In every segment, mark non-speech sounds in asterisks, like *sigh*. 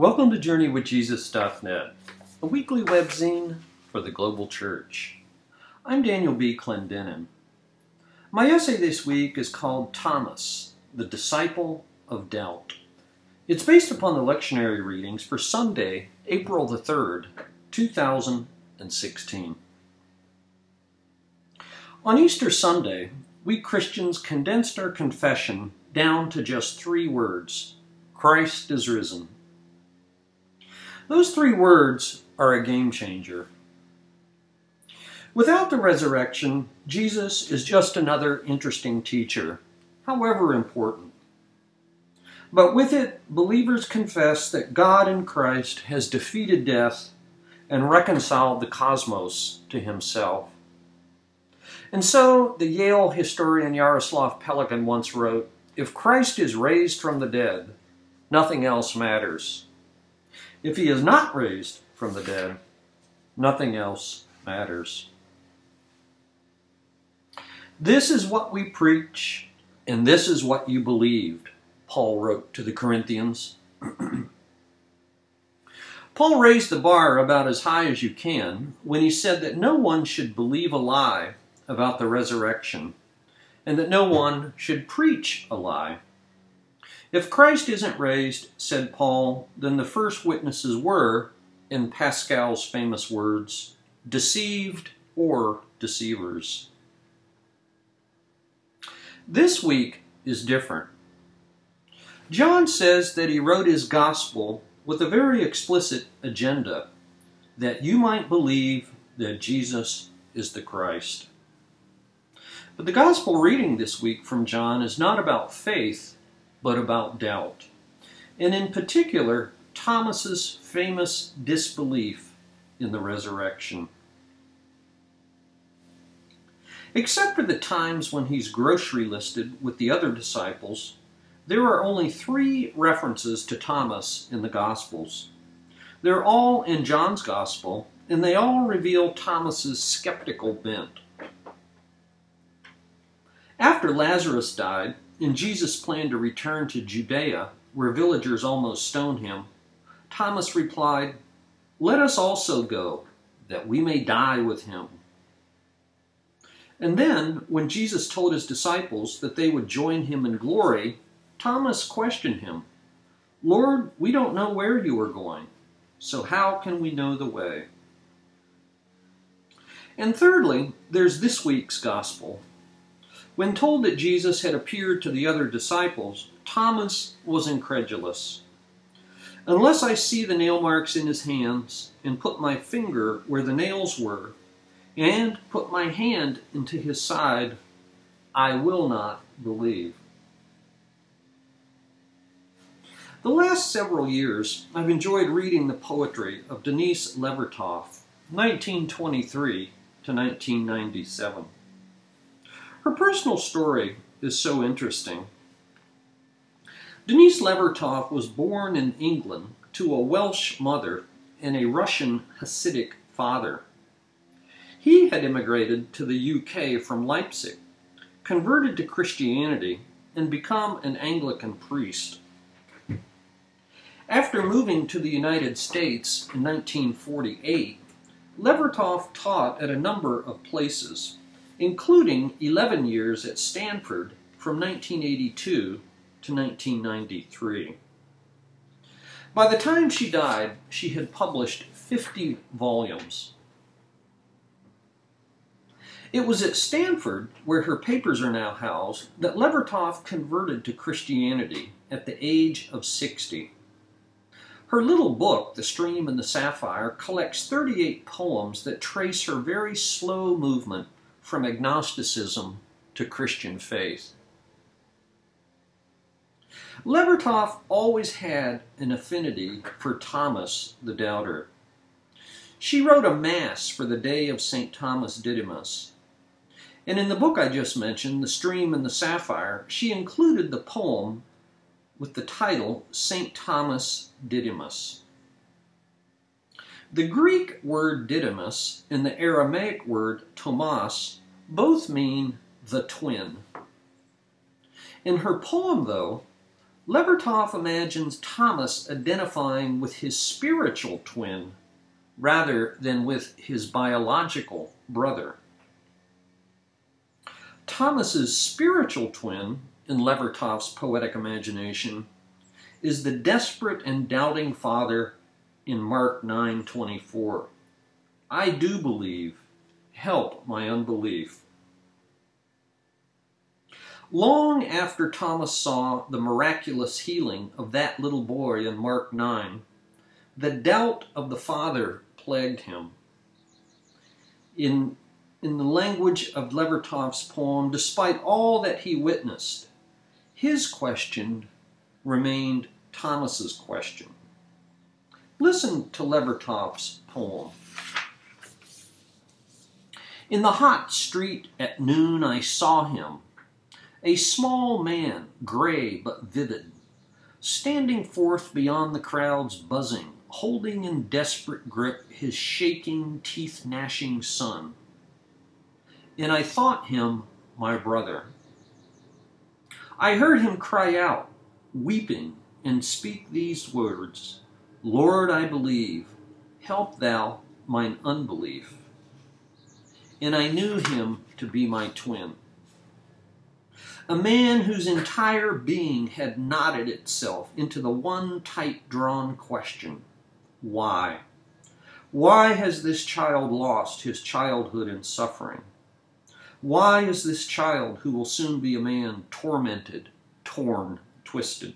Welcome to Journey with JourneyWithJesus.net, a weekly webzine for the global church. I'm Daniel B. Clendenin. My essay this week is called Thomas, the Disciple of Doubt. It's based upon the lectionary readings for Sunday, April the 3rd, 2016. On Easter Sunday, we Christians condensed our confession down to just three words Christ is risen. Those three words are a game changer. Without the resurrection, Jesus is just another interesting teacher, however important. But with it, believers confess that God in Christ has defeated death and reconciled the cosmos to himself. And so, the Yale historian Jaroslav Pelikan once wrote If Christ is raised from the dead, nothing else matters. If he is not raised from the dead, nothing else matters. This is what we preach, and this is what you believed, Paul wrote to the Corinthians. *clears throat* Paul raised the bar about as high as you can when he said that no one should believe a lie about the resurrection, and that no one should preach a lie. If Christ isn't raised, said Paul, then the first witnesses were, in Pascal's famous words, deceived or deceivers. This week is different. John says that he wrote his gospel with a very explicit agenda that you might believe that Jesus is the Christ. But the gospel reading this week from John is not about faith, but about doubt. And in particular, Thomas's famous disbelief in the resurrection. Except for the times when he's grocery listed with the other disciples, there are only three references to Thomas in the Gospels. They're all in John's Gospel, and they all reveal Thomas's skeptical bent. After Lazarus died, and Jesus planned to return to Judea, where villagers almost stone him, Thomas replied, Let us also go, that we may die with him. And then, when Jesus told his disciples that they would join him in glory, Thomas questioned him, Lord, we don't know where you are going, so how can we know the way? And thirdly, there's this week's gospel, when told that Jesus had appeared to the other disciples, Thomas was incredulous. Unless I see the nail marks in his hands, and put my finger where the nails were, and put my hand into his side, I will not believe. The last several years, I've enjoyed reading the poetry of Denise Levertov, 1923 to 1997. Her personal story is so interesting. Denise Levertov was born in England to a Welsh mother and a Russian Hasidic father. He had immigrated to the UK from Leipzig, converted to Christianity, and become an Anglican priest. After moving to the United States in 1948, Levertov taught at a number of places including 11 years at Stanford from 1982 to 1993. By the time she died, she had published 50 volumes. It was at Stanford, where her papers are now housed, that Levertov converted to Christianity at the age of 60. Her little book, The Stream and the Sapphire, collects 38 poems that trace her very slow movement from agnosticism to Christian faith. Levertov always had an affinity for Thomas the Doubter. She wrote a Mass for the day of St. Thomas Didymus. And in the book I just mentioned, The Stream and the Sapphire, she included the poem with the title St. Thomas Didymus. The Greek word Didymus and the Aramaic word Thomas both mean the twin. In her poem, though, Levertov imagines Thomas identifying with his spiritual twin rather than with his biological brother. Thomas's spiritual twin in Levertov's poetic imagination is the desperate and doubting father in Mark 9:24. I do believe, help my unbelief. Long after Thomas saw the miraculous healing of that little boy in Mark 9, the doubt of the father plagued him. In, in the language of Levertov's poem, despite all that he witnessed, his question remained Thomas's question. Listen to Levertov's poem. In the hot street at noon I saw him, a small man, gray but vivid, standing forth beyond the crowd's buzzing, holding in desperate grip his shaking, teeth gnashing son. And I thought him my brother. I heard him cry out, weeping, and speak these words Lord, I believe, help thou mine unbelief. And I knew him to be my twin. A man whose entire being had knotted itself into the one tight drawn question why? Why has this child lost his childhood in suffering? Why is this child, who will soon be a man, tormented, torn, twisted?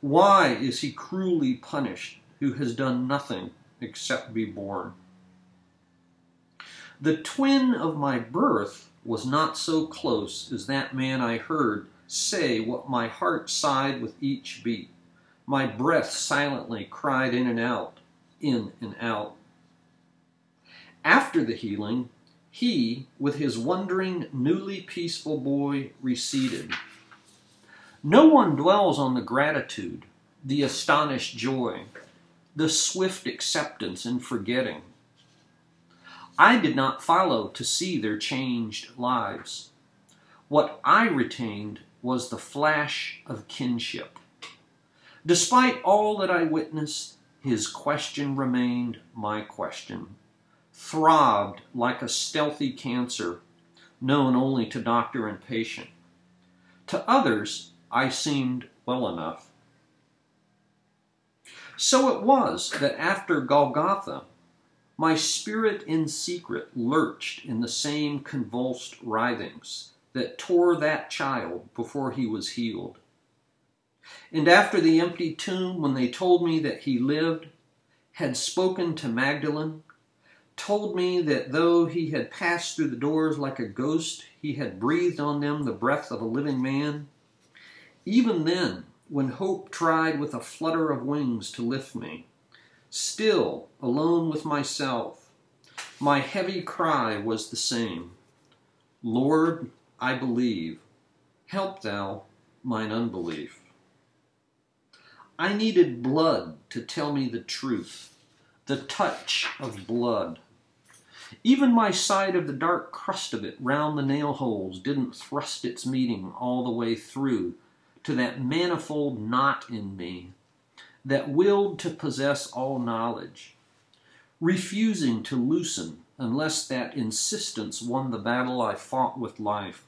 Why is he cruelly punished, who has done nothing except be born? The twin of my birth was not so close as that man I heard say what my heart sighed with each beat. My breath silently cried in and out, in and out. After the healing, he, with his wondering, newly peaceful boy, receded. No one dwells on the gratitude, the astonished joy, the swift acceptance and forgetting. I did not follow to see their changed lives. What I retained was the flash of kinship. Despite all that I witnessed, his question remained my question, throbbed like a stealthy cancer known only to doctor and patient. To others, I seemed well enough. So it was that after Golgotha, my spirit in secret lurched in the same convulsed writhings that tore that child before he was healed. And after the empty tomb, when they told me that he lived, had spoken to Magdalene, told me that though he had passed through the doors like a ghost, he had breathed on them the breath of a living man, even then, when hope tried with a flutter of wings to lift me, still alone with myself, my heavy cry was the same Lord, I believe, help thou mine unbelief. I needed blood to tell me the truth, the touch of blood. Even my sight of the dark crust of it round the nail holes didn't thrust its meaning all the way through to that manifold knot in me that willed to possess all knowledge, refusing to loosen unless that insistence won the battle I fought with life.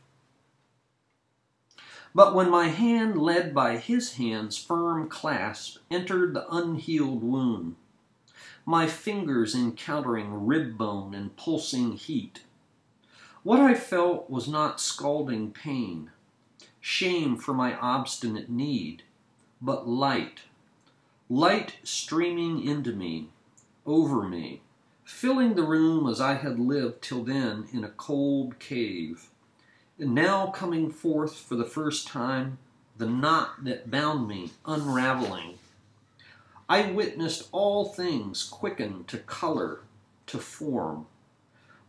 But when my hand, led by his hand's firm clasp, entered the unhealed wound, my fingers encountering rib bone and pulsing heat, what I felt was not scalding pain, shame for my obstinate need, but light light streaming into me, over me, filling the room as I had lived till then in a cold cave, and now coming forth for the first time, the knot that bound me unraveling. I witnessed all things quicken to color, to form.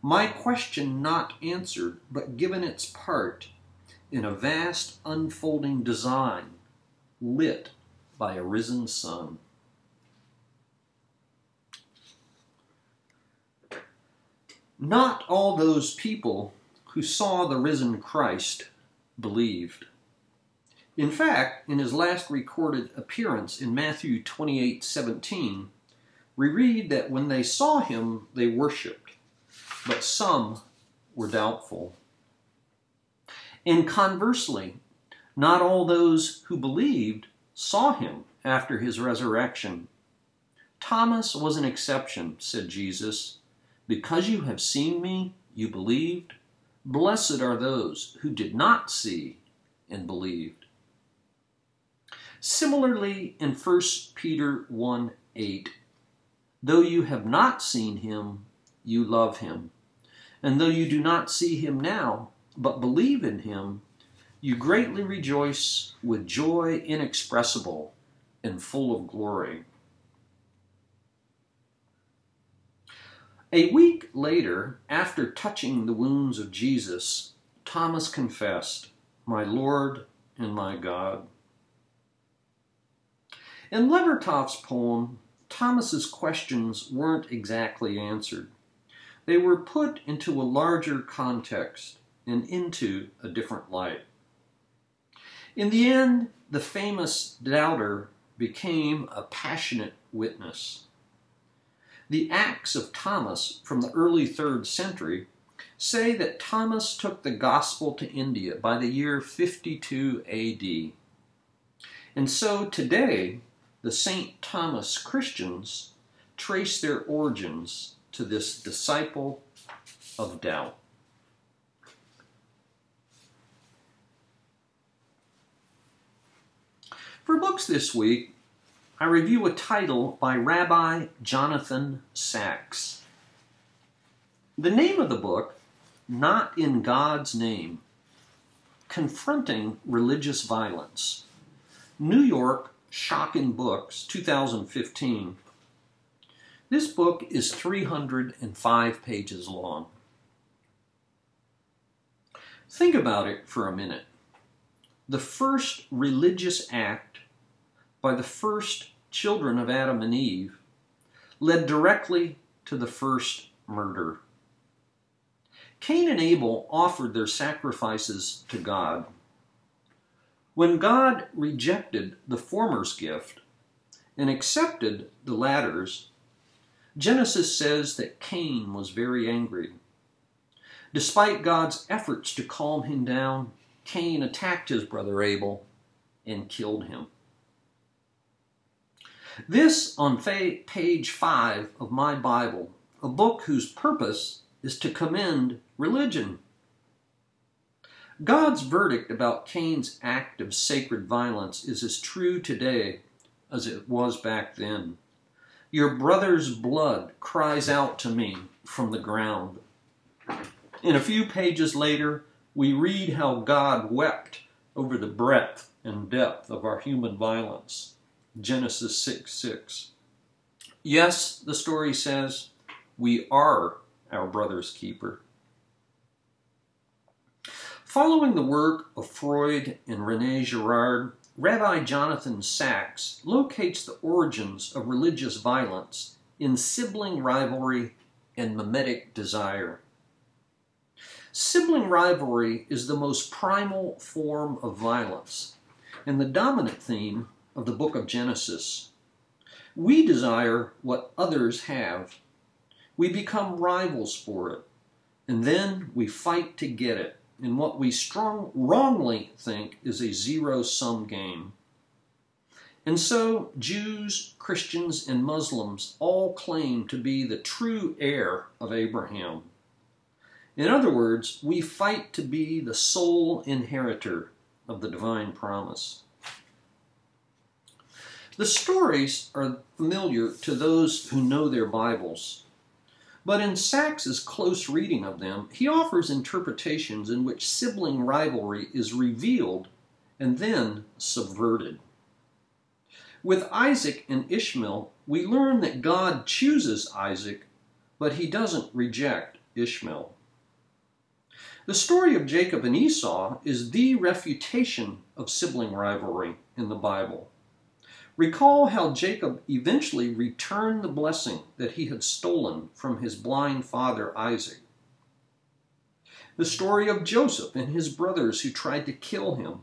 My question not answered, but given its part in a vast unfolding design, lit by a risen sun. Not all those people who saw the risen Christ believed. In fact, in his last recorded appearance in Matthew 28 17, we read that when they saw him, they worshipped, but some were doubtful. And conversely, not all those who believed saw him after his resurrection. Thomas was an exception, said Jesus. Because you have seen me, you believed. Blessed are those who did not see and believed. Similarly, in 1 Peter 1 8, though you have not seen him, you love him. And though you do not see him now, but believe in him, you greatly rejoice with joy inexpressible and full of glory. A week later, after touching the wounds of Jesus, Thomas confessed, My Lord and my God. In Levertov's poem, Thomas's questions weren't exactly answered. They were put into a larger context and into a different light. In the end, the famous doubter became a passionate witness. The Acts of Thomas from the early third century say that Thomas took the gospel to India by the year 52 AD. And so today, the St. Thomas Christians trace their origins to this disciple of doubt. For books this week, I review a title by Rabbi Jonathan Sacks. The name of the book, Not in God's Name Confronting Religious Violence. New York Schocken Books, 2015. This book is 305 pages long. Think about it for a minute. The first religious act by the first children of Adam and Eve led directly to the first murder. Cain and Abel offered their sacrifices to God. When God rejected the former's gift and accepted the latter's, Genesis says that Cain was very angry. Despite God's efforts to calm him down, Cain attacked his brother Abel and killed him. This on page five of my Bible, a book whose purpose is to commend religion. God's verdict about Cain's act of sacred violence is as true today as it was back then. Your brother's blood cries out to me from the ground. In a few pages later, we read how God wept over the breadth and depth of our human violence. Genesis 6 6. Yes, the story says, we are our brother's keeper. Following the work of Freud and Rene Girard, Rabbi Jonathan Sacks locates the origins of religious violence in sibling rivalry and mimetic desire. Sibling rivalry is the most primal form of violence, and the dominant theme of the book of Genesis. We desire what others have. We become rivals for it, and then we fight to get it in what we strong, wrongly think is a zero sum game. And so, Jews, Christians, and Muslims all claim to be the true heir of Abraham. In other words, we fight to be the sole inheritor of the divine promise. The stories are familiar to those who know their Bibles. But in Sacks's close reading of them, he offers interpretations in which sibling rivalry is revealed and then subverted. With Isaac and Ishmael, we learn that God chooses Isaac, but he doesn't reject Ishmael. The story of Jacob and Esau is the refutation of sibling rivalry in the Bible. Recall how Jacob eventually returned the blessing that he had stolen from his blind father Isaac. The story of Joseph and his brothers who tried to kill him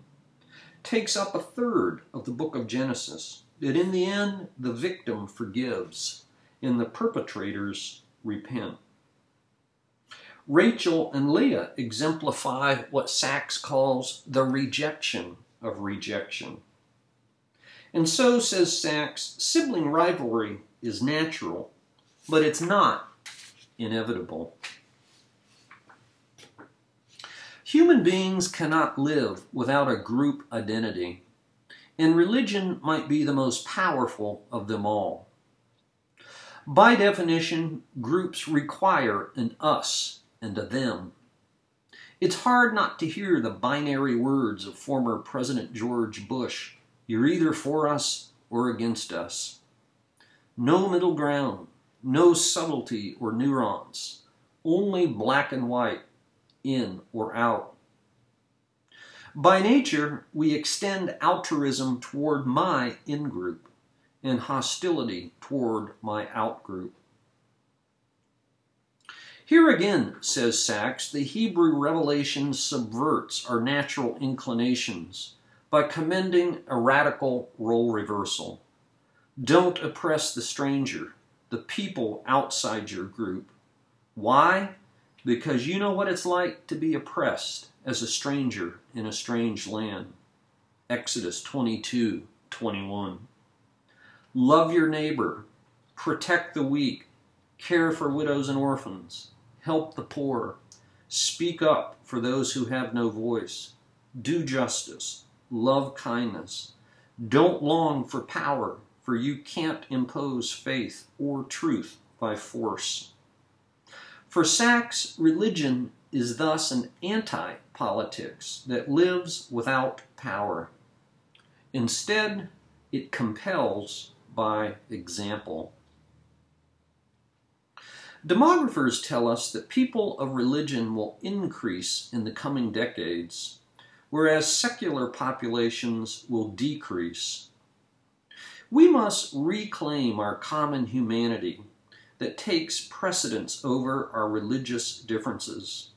takes up a third of the book of Genesis. That in the end, the victim forgives and the perpetrators repent. Rachel and Leah exemplify what Sacks calls the rejection of rejection. And so, says Sacks, sibling rivalry is natural, but it's not inevitable. Human beings cannot live without a group identity, and religion might be the most powerful of them all. By definition, groups require an us and a them. It's hard not to hear the binary words of former President George Bush you're either for us or against us. No middle ground, no subtlety or nuance, only black and white, in or out. By nature, we extend altruism toward my in group and hostility toward my out group. Here again, says Sacks, the Hebrew revelation subverts our natural inclinations by commending a radical role reversal. Don't oppress the stranger, the people outside your group. Why? Because you know what it's like to be oppressed as a stranger in a strange land. Exodus 22 21. Love your neighbor, protect the weak, care for widows and orphans, help the poor, speak up for those who have no voice, do justice, love kindness. Don't long for power, for you can't impose faith or truth by force. For Sacks, religion is thus an anti politics that lives without power. Instead, it compels by example. Demographers tell us that people of religion will increase in the coming decades, whereas secular populations will decrease. We must reclaim our common humanity that takes precedence over our religious differences.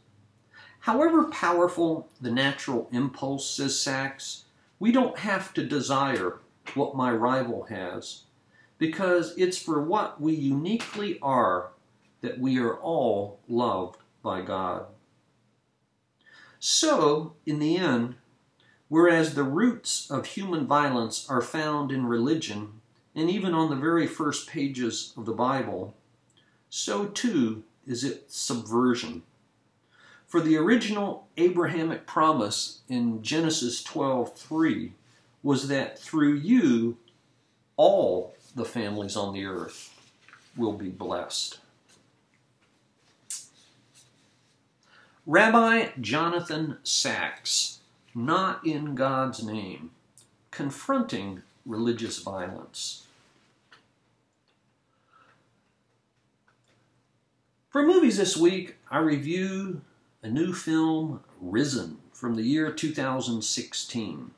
However powerful the natural impulse, says Sacks, we don't have to desire what my rival has, because it's for what we uniquely are that we are all loved by God. So, in the end, whereas the roots of human violence are found in religion and even on the very first pages of the Bible, so too is its subversion. For the original Abrahamic promise in Genesis 12:3 was that through you all the families on the earth will be blessed. Rabbi Jonathan Sacks, not in God's name, confronting religious violence. For movies this week, I review a new film, Risen, from the year 2016.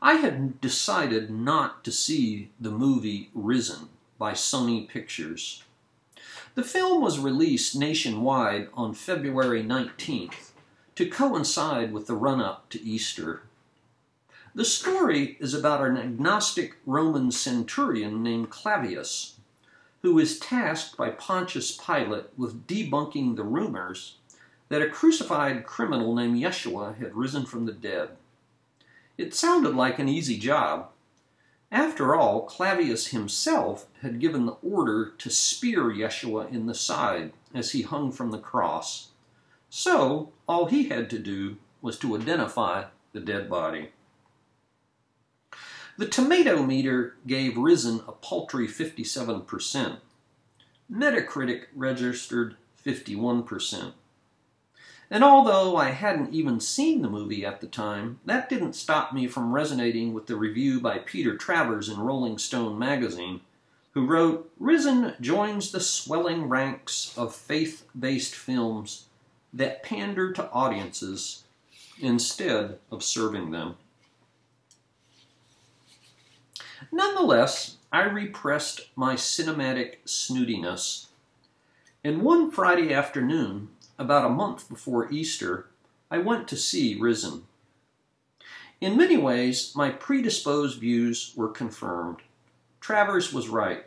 I had decided not to see the movie Risen by Sony Pictures. The film was released nationwide on February 19th to coincide with the run up to Easter. The story is about an agnostic Roman centurion named Clavius who is tasked by Pontius Pilate with debunking the rumors that a crucified criminal named Yeshua had risen from the dead. It sounded like an easy job. After all, Clavius himself had given the order to spear Yeshua in the side as he hung from the cross. So, all he had to do was to identify the dead body. The tomato meter gave Risen a paltry 57%. Metacritic registered 51%. And although I hadn't even seen the movie at the time, that didn't stop me from resonating with the review by Peter Travers in Rolling Stone magazine, who wrote Risen joins the swelling ranks of faith based films that pander to audiences instead of serving them. Nonetheless, I repressed my cinematic snootiness. And one Friday afternoon, about a month before Easter, I went to see Risen. In many ways, my predisposed views were confirmed. Travers was right.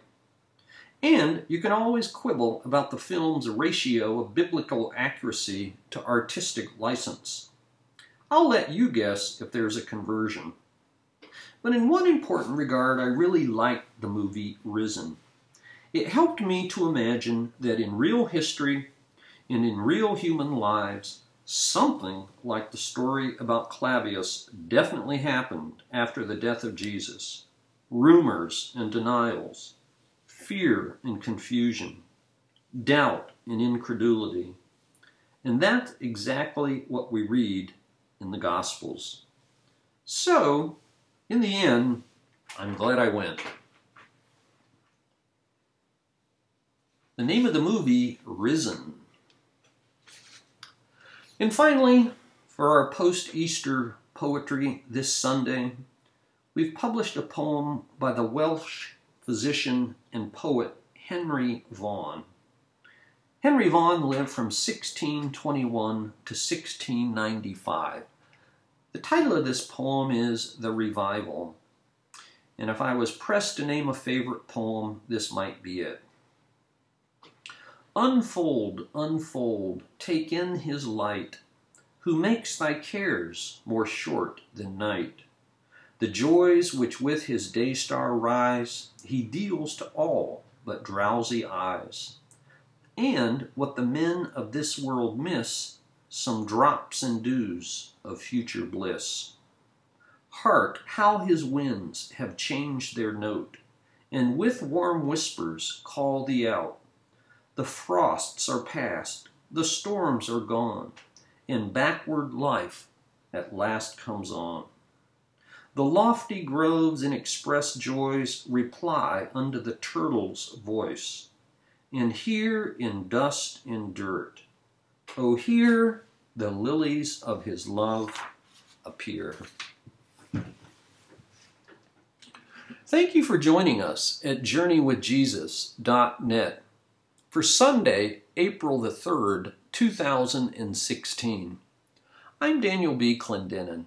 And you can always quibble about the film's ratio of biblical accuracy to artistic license. I'll let you guess if there's a conversion. But in one important regard, I really liked the movie Risen. It helped me to imagine that in real history and in real human lives, something like the story about Clavius definitely happened after the death of Jesus. Rumors and denials, fear and confusion, doubt and incredulity. And that's exactly what we read in the Gospels. So, in the end, I'm glad I went. The name of the movie, Risen. And finally, for our post Easter poetry this Sunday, we've published a poem by the Welsh physician and poet Henry Vaughan. Henry Vaughan lived from 1621 to 1695. The title of this poem is The Revival. And if I was pressed to name a favorite poem, this might be it. Unfold, unfold, take in his light, who makes thy cares more short than night. The joys which with his day star rise, he deals to all but drowsy eyes. And what the men of this world miss, some drops and dews of future bliss. Hark how his winds have changed their note, and with warm whispers call thee out. The frosts are past, the storms are gone, and backward life at last comes on. The lofty groves and express joys reply unto the turtle's voice, and here in dust and dirt Oh, here the lilies of his love appear. Thank you for joining us at JourneyWithJesus.net for Sunday, April the 3rd, 2016. I'm Daniel B. Clendenin,